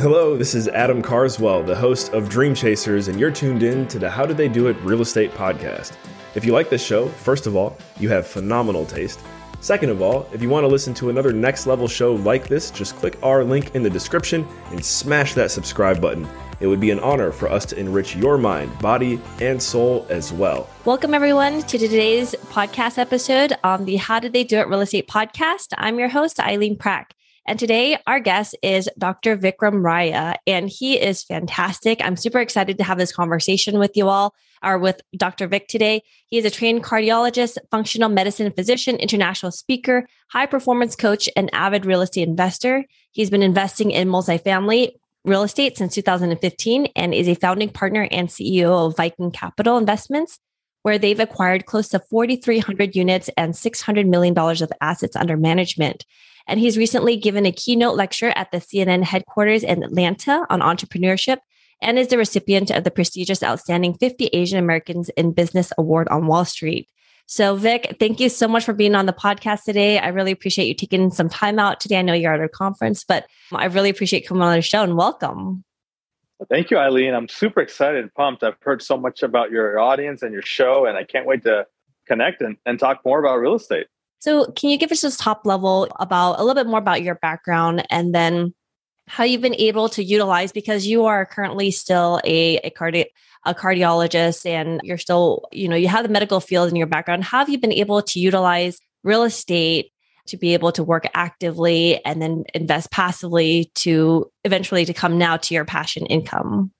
Hello, this is Adam Carswell, the host of Dream Chasers, and you're tuned in to the How Did They Do It Real Estate podcast. If you like this show, first of all, you have phenomenal taste. Second of all, if you want to listen to another next level show like this, just click our link in the description and smash that subscribe button. It would be an honor for us to enrich your mind, body, and soul as well. Welcome, everyone, to today's podcast episode on the How Did They Do It Real Estate podcast. I'm your host, Eileen Prack. And today, our guest is Dr. Vikram Raya, and he is fantastic. I'm super excited to have this conversation with you all, or with Dr. Vic today. He is a trained cardiologist, functional medicine physician, international speaker, high performance coach, and avid real estate investor. He's been investing in multifamily real estate since 2015 and is a founding partner and CEO of Viking Capital Investments, where they've acquired close to 4,300 units and $600 million of assets under management. And he's recently given a keynote lecture at the CNN headquarters in Atlanta on entrepreneurship and is the recipient of the prestigious Outstanding 50 Asian Americans in Business Award on Wall Street. So, Vic, thank you so much for being on the podcast today. I really appreciate you taking some time out today. I know you're at a conference, but I really appreciate coming on the show and welcome. Thank you, Eileen. I'm super excited and pumped. I've heard so much about your audience and your show, and I can't wait to connect and, and talk more about real estate. So, can you give us just top level about a little bit more about your background and then how you've been able to utilize because you are currently still a, a cardi- a cardiologist and you're still, you know, you have the medical field in your background. How have you been able to utilize real estate to be able to work actively and then invest passively to eventually to come now to your passion income?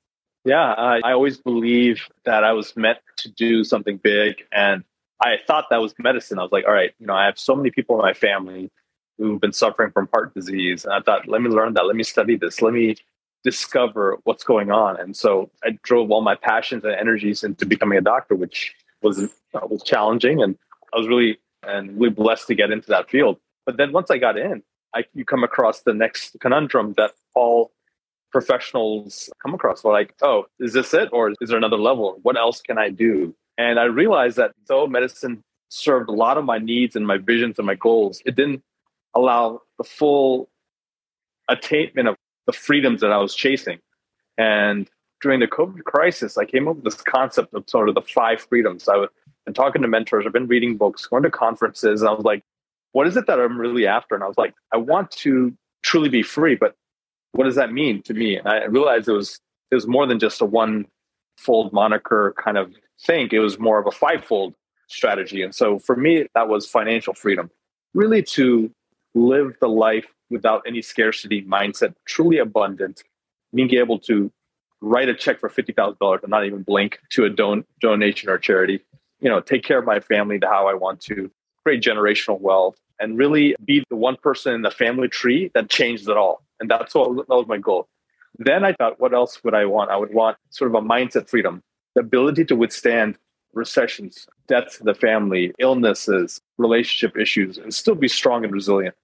Yeah, I always believe that I was meant to do something big and I thought that was medicine. I was like, all right, you know, I have so many people in my family who've been suffering from heart disease. And I thought, let me learn that. Let me study this. Let me discover what's going on. And so I drove all my passions and energies into becoming a doctor, which was uh, was challenging. And I was really and really blessed to get into that field. But then once I got in, I you come across the next conundrum that all professionals come across. They're like, oh, is this it, or is there another level? What else can I do? And I realized that though medicine served a lot of my needs and my visions and my goals, it didn't allow the full attainment of the freedoms that I was chasing. And during the COVID crisis, I came up with this concept of sort of the five freedoms. I've been talking to mentors, I've been reading books, going to conferences, and I was like, what is it that I'm really after? And I was like, I want to truly be free, but what does that mean to me? And I realized it was it was more than just a one fold moniker kind of think it was more of a fivefold strategy. And so for me, that was financial freedom, really to live the life without any scarcity mindset, truly abundant, being able to write a check for $50,000 and not even blink to a don- donation or charity, you know, take care of my family to how I want to, create generational wealth, and really be the one person in the family tree that changes it all. And that's what that was my goal. Then I thought, what else would I want? I would want sort of a mindset freedom, the ability to withstand recessions, deaths to the family, illnesses, relationship issues, and still be strong and resilient.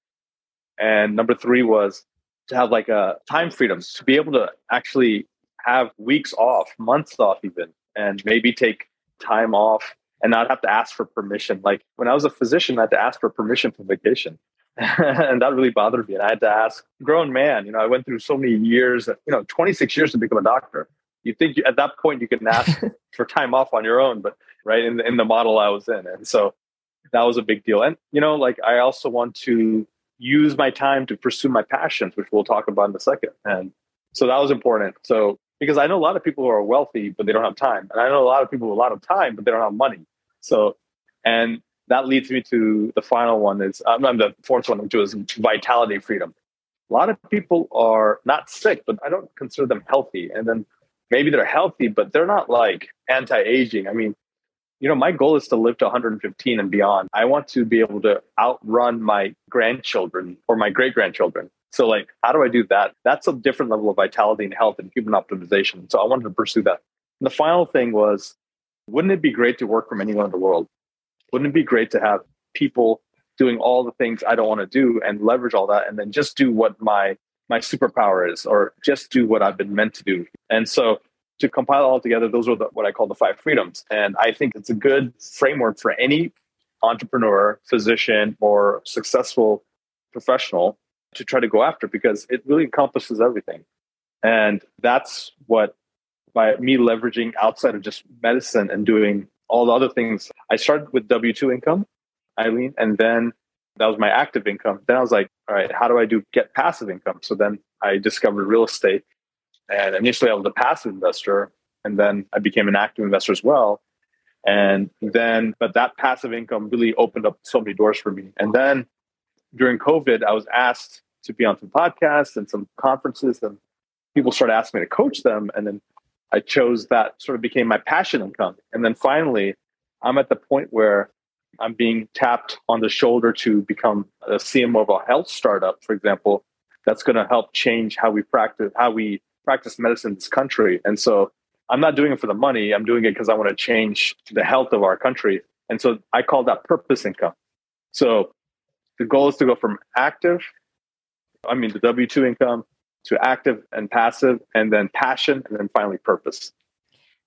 And number three was to have like a time freedom, to be able to actually have weeks off, months off, even, and maybe take time off and not have to ask for permission. Like when I was a physician, I had to ask for permission for vacation. and that really bothered me. And I had to ask, grown man, you know, I went through so many years, you know, 26 years to become a doctor you think you, at that point you can ask for time off on your own, but right in the, in the model I was in, and so that was a big deal. And you know, like I also want to use my time to pursue my passions, which we'll talk about in a second. And so that was important. So because I know a lot of people who are wealthy but they don't have time, and I know a lot of people with a lot of time but they don't have money. So and that leads me to the final one is the fourth one, which was vitality freedom. A lot of people are not sick, but I don't consider them healthy. And then maybe they're healthy, but they're not like anti aging. I mean, you know, my goal is to live to 115 and beyond. I want to be able to outrun my grandchildren or my great grandchildren. So, like, how do I do that? That's a different level of vitality and health and human optimization. So, I wanted to pursue that. And the final thing was, wouldn't it be great to work from anywhere in the world? Wouldn't it be great to have people doing all the things I don't want to do and leverage all that and then just do what my my superpower is or just do what I've been meant to do. And so to compile all together, those are the, what I call the five freedoms. And I think it's a good framework for any entrepreneur, physician, or successful professional to try to go after because it really encompasses everything. And that's what by me leveraging outside of just medicine and doing all the other things. I started with W 2 income, Eileen, and then that was my active income. Then I was like, all right, how do I do get passive income? So then I discovered real estate. And initially I was a passive investor, and then I became an active investor as well. And then, but that passive income really opened up so many doors for me. And then during COVID, I was asked to be on some podcasts and some conferences, and people started asking me to coach them. And then I chose that sort of became my passion income. And then finally, I'm at the point where I'm being tapped on the shoulder to become a CMO of a health startup, for example, that's going to help change how we practice how we practice medicine in this country. And so I'm not doing it for the money. I'm doing it because I want to change the health of our country. And so I call that purpose income. So the goal is to go from active, I mean the W two income, to active and passive, and then passion, and then finally purpose.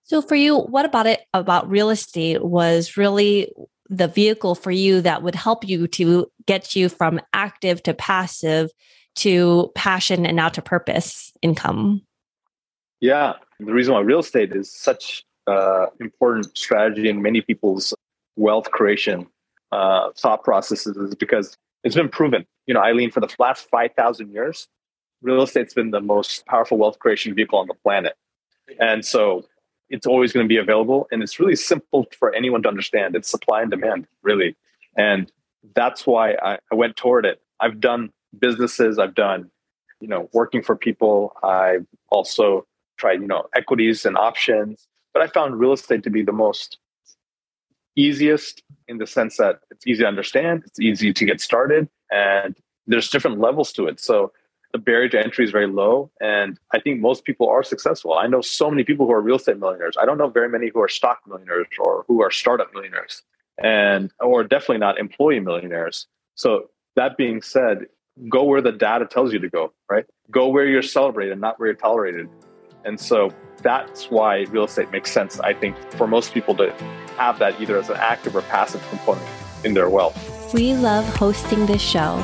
So for you, what about it about real estate was really the vehicle for you that would help you to get you from active to passive to passion and now to purpose income? Yeah, the reason why real estate is such uh, important strategy in many people's wealth creation uh, thought processes is because it's been proven. You know, Eileen, for the last five thousand years, real estate's been the most powerful wealth creation vehicle on the planet, and so it's always going to be available and it's really simple for anyone to understand. It's supply and demand really. And that's why I, I, went toward it. I've done businesses i've done you know working for people. I've also tried you know equities and options but i found real estate to be the most easiest in the sense that it's easy to understand it's easy to get started and there's different levels to it. So the barrier to entry is very low. And I think most people are successful. I know so many people who are real estate millionaires. I don't know very many who are stock millionaires or who are startup millionaires and or definitely not employee millionaires. So that being said, go where the data tells you to go, right? Go where you're celebrated, not where you're tolerated. And so that's why real estate makes sense, I think, for most people to have that either as an active or passive component in their wealth. We love hosting this show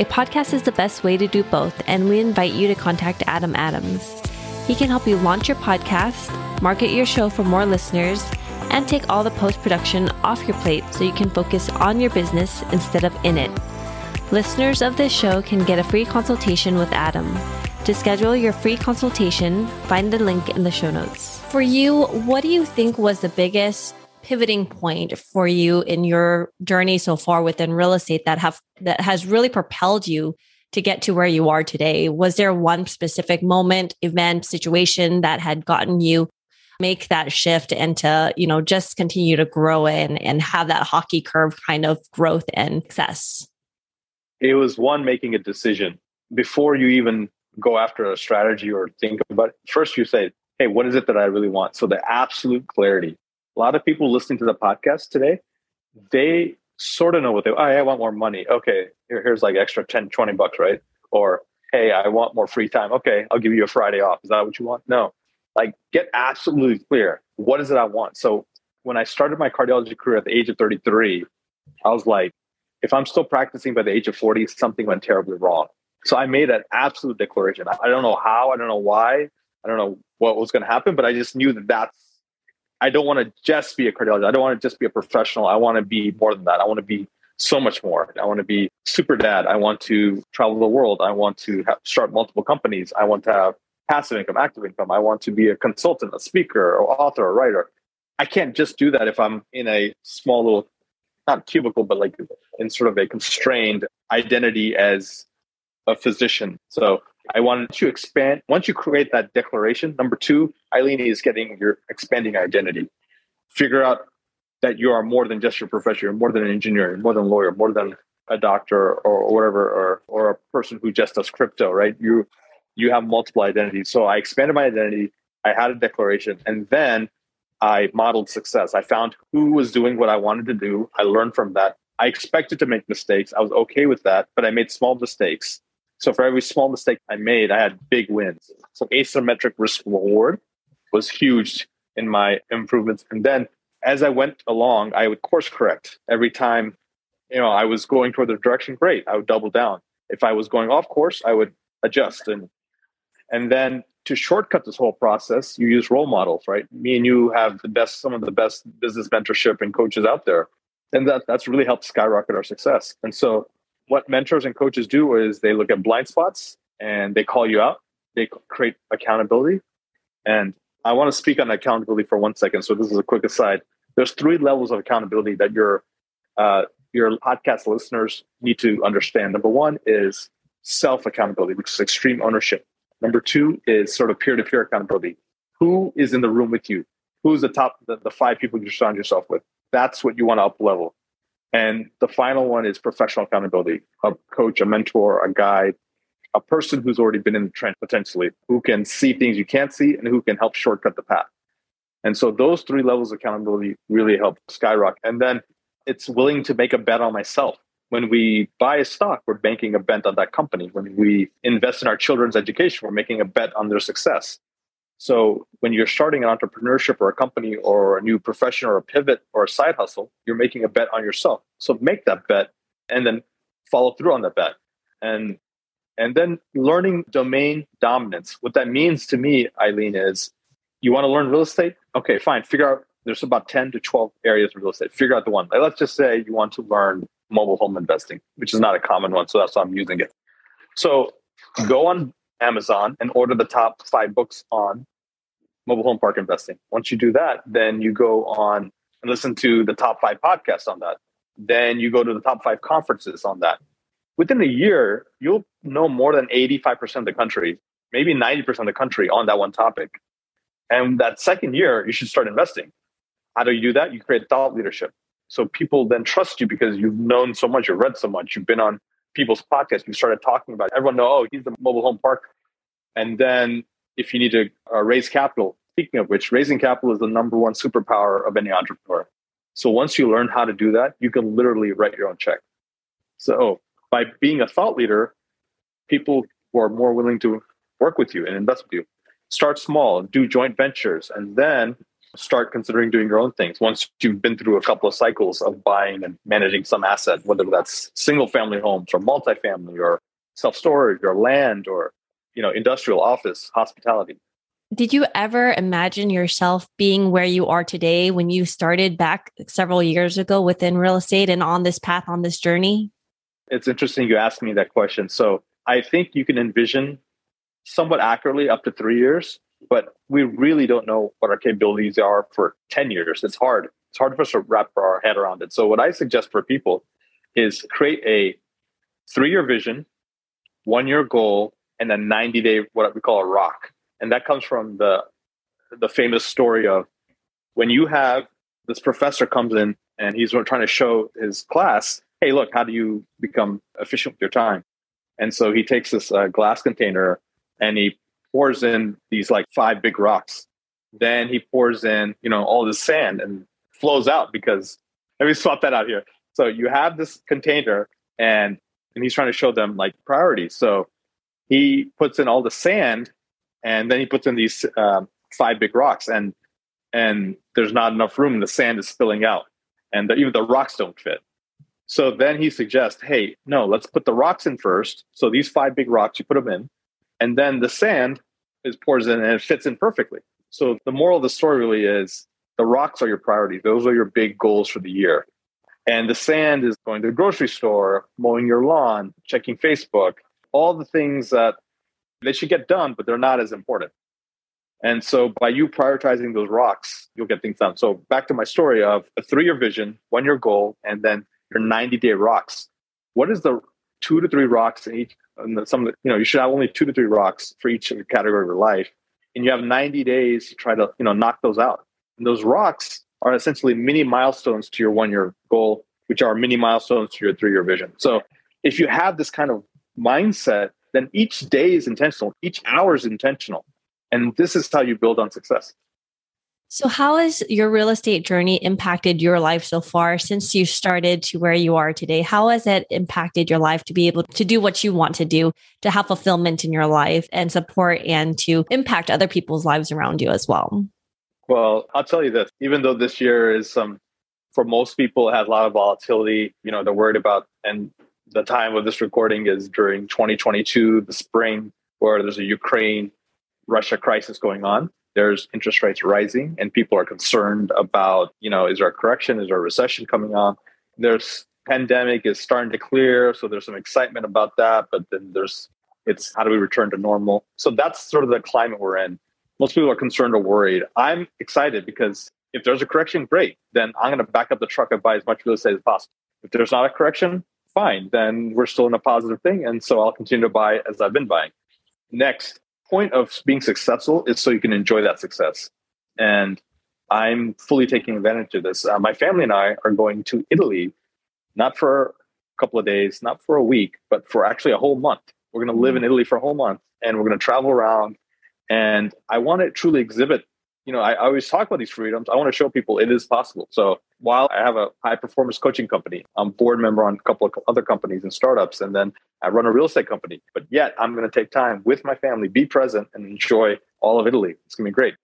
A podcast is the best way to do both, and we invite you to contact Adam Adams. He can help you launch your podcast, market your show for more listeners, and take all the post production off your plate so you can focus on your business instead of in it. Listeners of this show can get a free consultation with Adam. To schedule your free consultation, find the link in the show notes. For you, what do you think was the biggest pivoting point for you in your journey so far within real estate that have that has really propelled you to get to where you are today? Was there one specific moment, event, situation that had gotten you make that shift and to, you know, just continue to grow in and have that hockey curve kind of growth and success? It was one making a decision before you even go after a strategy or think about it. First you say, hey, what is it that I really want? So the absolute clarity a lot of people listening to the podcast today, they sort of know what they, oh, I want more money. Okay, here, here's like extra 10, 20 bucks, right? Or, hey, I want more free time. Okay, I'll give you a Friday off. Is that what you want? No. Like, get absolutely clear. What is it I want? So, when I started my cardiology career at the age of 33, I was like, if I'm still practicing by the age of 40, something went terribly wrong. So I made an absolute declaration. I don't know how, I don't know why, I don't know what was going to happen, but I just knew that that's I don't want to just be a cardiologist. I don't want to just be a professional. I want to be more than that. I want to be so much more. I want to be super dad. I want to travel the world. I want to have, start multiple companies. I want to have passive income, active income. I want to be a consultant, a speaker, or author, or writer. I can't just do that if I'm in a small little, not cubicle, but like in sort of a constrained identity as a physician. So I wanted to expand. Once you create that declaration, number two, Eileen is getting your expanding identity. Figure out that you are more than just your profession. You're more than an engineer, more than a lawyer, more than a doctor or whatever, or or a person who just does crypto, right? You you have multiple identities. So I expanded my identity. I had a declaration, and then I modeled success. I found who was doing what I wanted to do. I learned from that. I expected to make mistakes. I was okay with that, but I made small mistakes. So for every small mistake I made, I had big wins. So asymmetric risk reward was huge in my improvements. And then as I went along, I would course correct every time, you know, I was going toward the direction, great. I would double down. If I was going off course, I would adjust and and then to shortcut this whole process, you use role models, right? Me and you have the best, some of the best business mentorship and coaches out there. And that, that's really helped skyrocket our success. And so what mentors and coaches do is they look at blind spots and they call you out. They create accountability. And I want to speak on accountability for one second. So this is a quick aside. There's three levels of accountability that your uh, your podcast listeners need to understand. Number one is self accountability, which is extreme ownership. Number two is sort of peer to peer accountability. Who is in the room with you? Who's the top, the, the five people you surround yourself with? That's what you want to up level. And the final one is professional accountability a coach, a mentor, a guide, a person who's already been in the trench potentially, who can see things you can't see and who can help shortcut the path. And so those three levels of accountability really help skyrocket. And then it's willing to make a bet on myself. When we buy a stock, we're banking a bet on that company. When we invest in our children's education, we're making a bet on their success. So when you're starting an entrepreneurship or a company or a new profession or a pivot or a side hustle, you're making a bet on yourself. So make that bet and then follow through on that bet. And and then learning domain dominance. What that means to me, Eileen, is you want to learn real estate? Okay, fine. Figure out there's about 10 to 12 areas of real estate. Figure out the one. Like, let's just say you want to learn mobile home investing, which is not a common one. So that's why I'm using it. So go on Amazon and order the top five books on mobile home park investing. Once you do that, then you go on and listen to the top five podcasts on that. Then you go to the top five conferences on that. Within a year, you'll know more than 85% of the country, maybe 90% of the country on that one topic. And that second year, you should start investing. How do you do that? You create thought leadership. So people then trust you because you've known so much, you've read so much, you've been on people's podcasts, you started talking about it. Everyone know, oh, he's the mobile home park. And then if you need to uh, raise capital, speaking of which, raising capital is the number one superpower of any entrepreneur. So once you learn how to do that, you can literally write your own check. So by being a thought leader, people who are more willing to work with you and invest with you. Start small, do joint ventures, and then start considering doing your own things. Once you've been through a couple of cycles of buying and managing some asset, whether that's single family homes or multifamily or self storage or land or you know industrial office hospitality. Did you ever imagine yourself being where you are today when you started back several years ago within real estate and on this path on this journey? It's interesting you asked me that question. So i think you can envision somewhat accurately up to three years but we really don't know what our capabilities are for 10 years. It's hard. It's hard for us to wrap our head around it. So, what I suggest for people is create a three year vision, one year goal, and a 90 day, what we call a rock. And that comes from the, the famous story of when you have this professor comes in and he's trying to show his class, hey, look, how do you become efficient with your time? And so he takes this uh, glass container and he pours in these like five big rocks. Then he pours in, you know, all the sand and flows out because let me swap that out here. So you have this container and and he's trying to show them like priorities. So he puts in all the sand and then he puts in these um, five big rocks and and there's not enough room. The sand is spilling out and the, even the rocks don't fit. So then he suggests, hey, no, let's put the rocks in first. So these five big rocks, you put them in, and then the sand is pours in and it fits in perfectly. So the moral of the story really is the rocks are your priority. Those are your big goals for the year. And the sand is going to the grocery store, mowing your lawn, checking Facebook, all the things that They should get done, but they're not as important. And so by you prioritizing those rocks, you'll get things done. So back to my story of a three year vision, one year goal, and then your 90 day rocks. What is the two to three rocks in each? And some, of the, you know, you should have only two to three rocks for each category of your life, and you have 90 days to try to, you know, knock those out. And those rocks are essentially mini milestones to your one year goal, which are mini milestones to your three year vision. So if you have this kind of mindset, then each day is intentional, each hour is intentional. And this is how you build on success. So, how has your real estate journey impacted your life so far since you started to where you are today? How has it impacted your life to be able to do what you want to do, to have fulfillment in your life and support and to impact other people's lives around you as well? Well, I'll tell you this even though this year is some, um, for most people, it has a lot of volatility, you know, they're worried about, and the time of this recording is during 2022, the spring, where there's a Ukraine Russia crisis going on. There's interest rates rising, and people are concerned about, you know, is there a correction? Is there a recession coming on? There's pandemic is starting to clear, so there's some excitement about that. But then there's it's how do we return to normal? So that's sort of the climate we're in. Most people are concerned or worried. I'm excited because if there's a correction, great. Then I'm going to back up the truck and buy as much real estate as possible. If there's not a correction, fine. Then we're still in a positive thing, and so I'll continue to buy as I've been buying. Next, point of being successful is so you can enjoy that success. And I'm fully taking advantage of this. Uh, my family and I are going to Italy, not for a couple of days, not for a week, but for actually a whole month. We're going to live in mm. Italy for a whole month and we're going to travel around. And I want to truly exhibit you know, I, I, always talk about these freedoms. I want to show people it is possible. So while I have a high performance coaching company, I'm board member on a couple of other companies and startups, and then I run a real estate company. But yet I'm going to take time with my family, be present, and enjoy all of Italy. It's going to be great.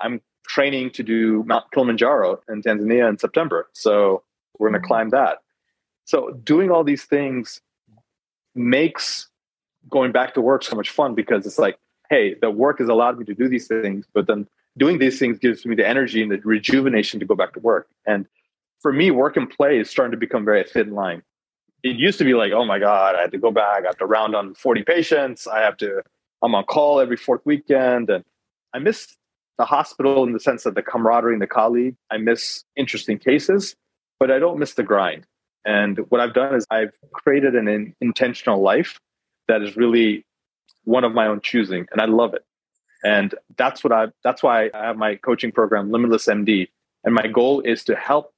I'm training to do Mount Kilimanjaro in Tanzania in September. So we're going to climb that. So doing all these things makes going back to work so much fun because it's like, hey, the work has allowed me to do these things, but then doing these things gives me the energy and the rejuvenation to go back to work. And for me, work and play is starting to become very thin line. It used to be like, oh my God, I have to go back, I have to round on 40 patients, I have to, I'm on call every fourth weekend. And I miss the hospital in the sense of the camaraderie and the colleague. I miss interesting cases, but I don't miss the grind. And what I've done is I've created an in, intentional life that is really one of my own choosing, and I love it. And that's what I that's why I have my coaching program, Limitless MD. And my goal is to help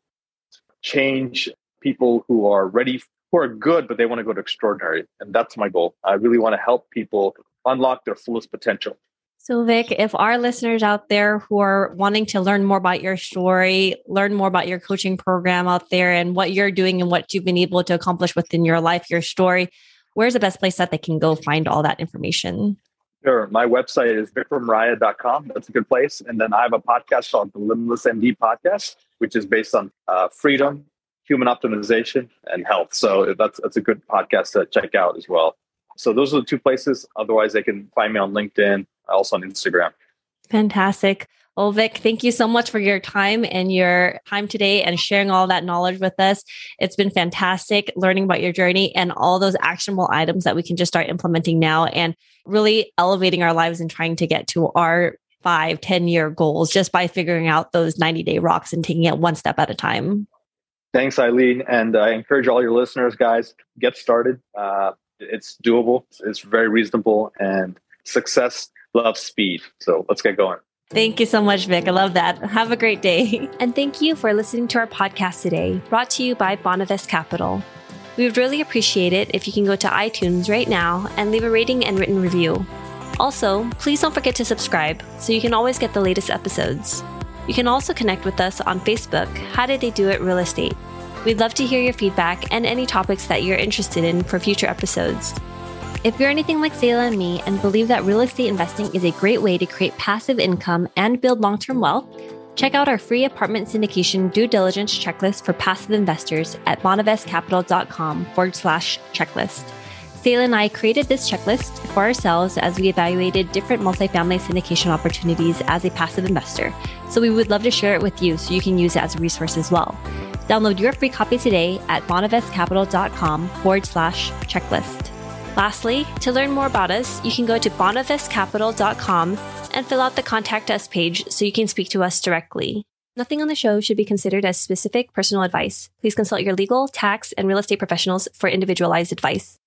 change people who are ready, who are good, but they want to go to extraordinary. And that's my goal. I really want to help people unlock their fullest potential. So, Vic, if our listeners out there who are wanting to learn more about your story, learn more about your coaching program out there and what you're doing and what you've been able to accomplish within your life, your story, where's the best place that they can go find all that information? Sure. My website is vikramraya.com. That's a good place. And then I have a podcast called the Limitless MD Podcast, which is based on uh, freedom, human optimization, and health. So that's that's a good podcast to check out as well. So those are the two places. Otherwise, they can find me on LinkedIn, also on Instagram. Fantastic. Well, Vic, thank you so much for your time and your time today and sharing all that knowledge with us. It's been fantastic learning about your journey and all those actionable items that we can just start implementing now and really elevating our lives and trying to get to our five, 10 year goals just by figuring out those 90 day rocks and taking it one step at a time. Thanks, Eileen. And I encourage all your listeners, guys, get started. Uh, it's doable, it's very reasonable, and success loves speed. So let's get going. Thank you so much, Vic. I love that. Have a great day. And thank you for listening to our podcast today, brought to you by Bonavest Capital. We would really appreciate it if you can go to iTunes right now and leave a rating and written review. Also, please don't forget to subscribe so you can always get the latest episodes. You can also connect with us on Facebook, How Did They Do It Real Estate. We'd love to hear your feedback and any topics that you're interested in for future episodes. If you're anything like Zayla and me and believe that real estate investing is a great way to create passive income and build long term wealth, check out our free apartment syndication due diligence checklist for passive investors at bonavestcapital.com forward slash checklist. Zayla and I created this checklist for ourselves as we evaluated different multifamily syndication opportunities as a passive investor. So we would love to share it with you so you can use it as a resource as well. Download your free copy today at bonavestcapital.com forward slash checklist. Lastly, to learn more about us, you can go to bonavestcapital.com and fill out the contact us page so you can speak to us directly. Nothing on the show should be considered as specific personal advice. Please consult your legal, tax, and real estate professionals for individualized advice.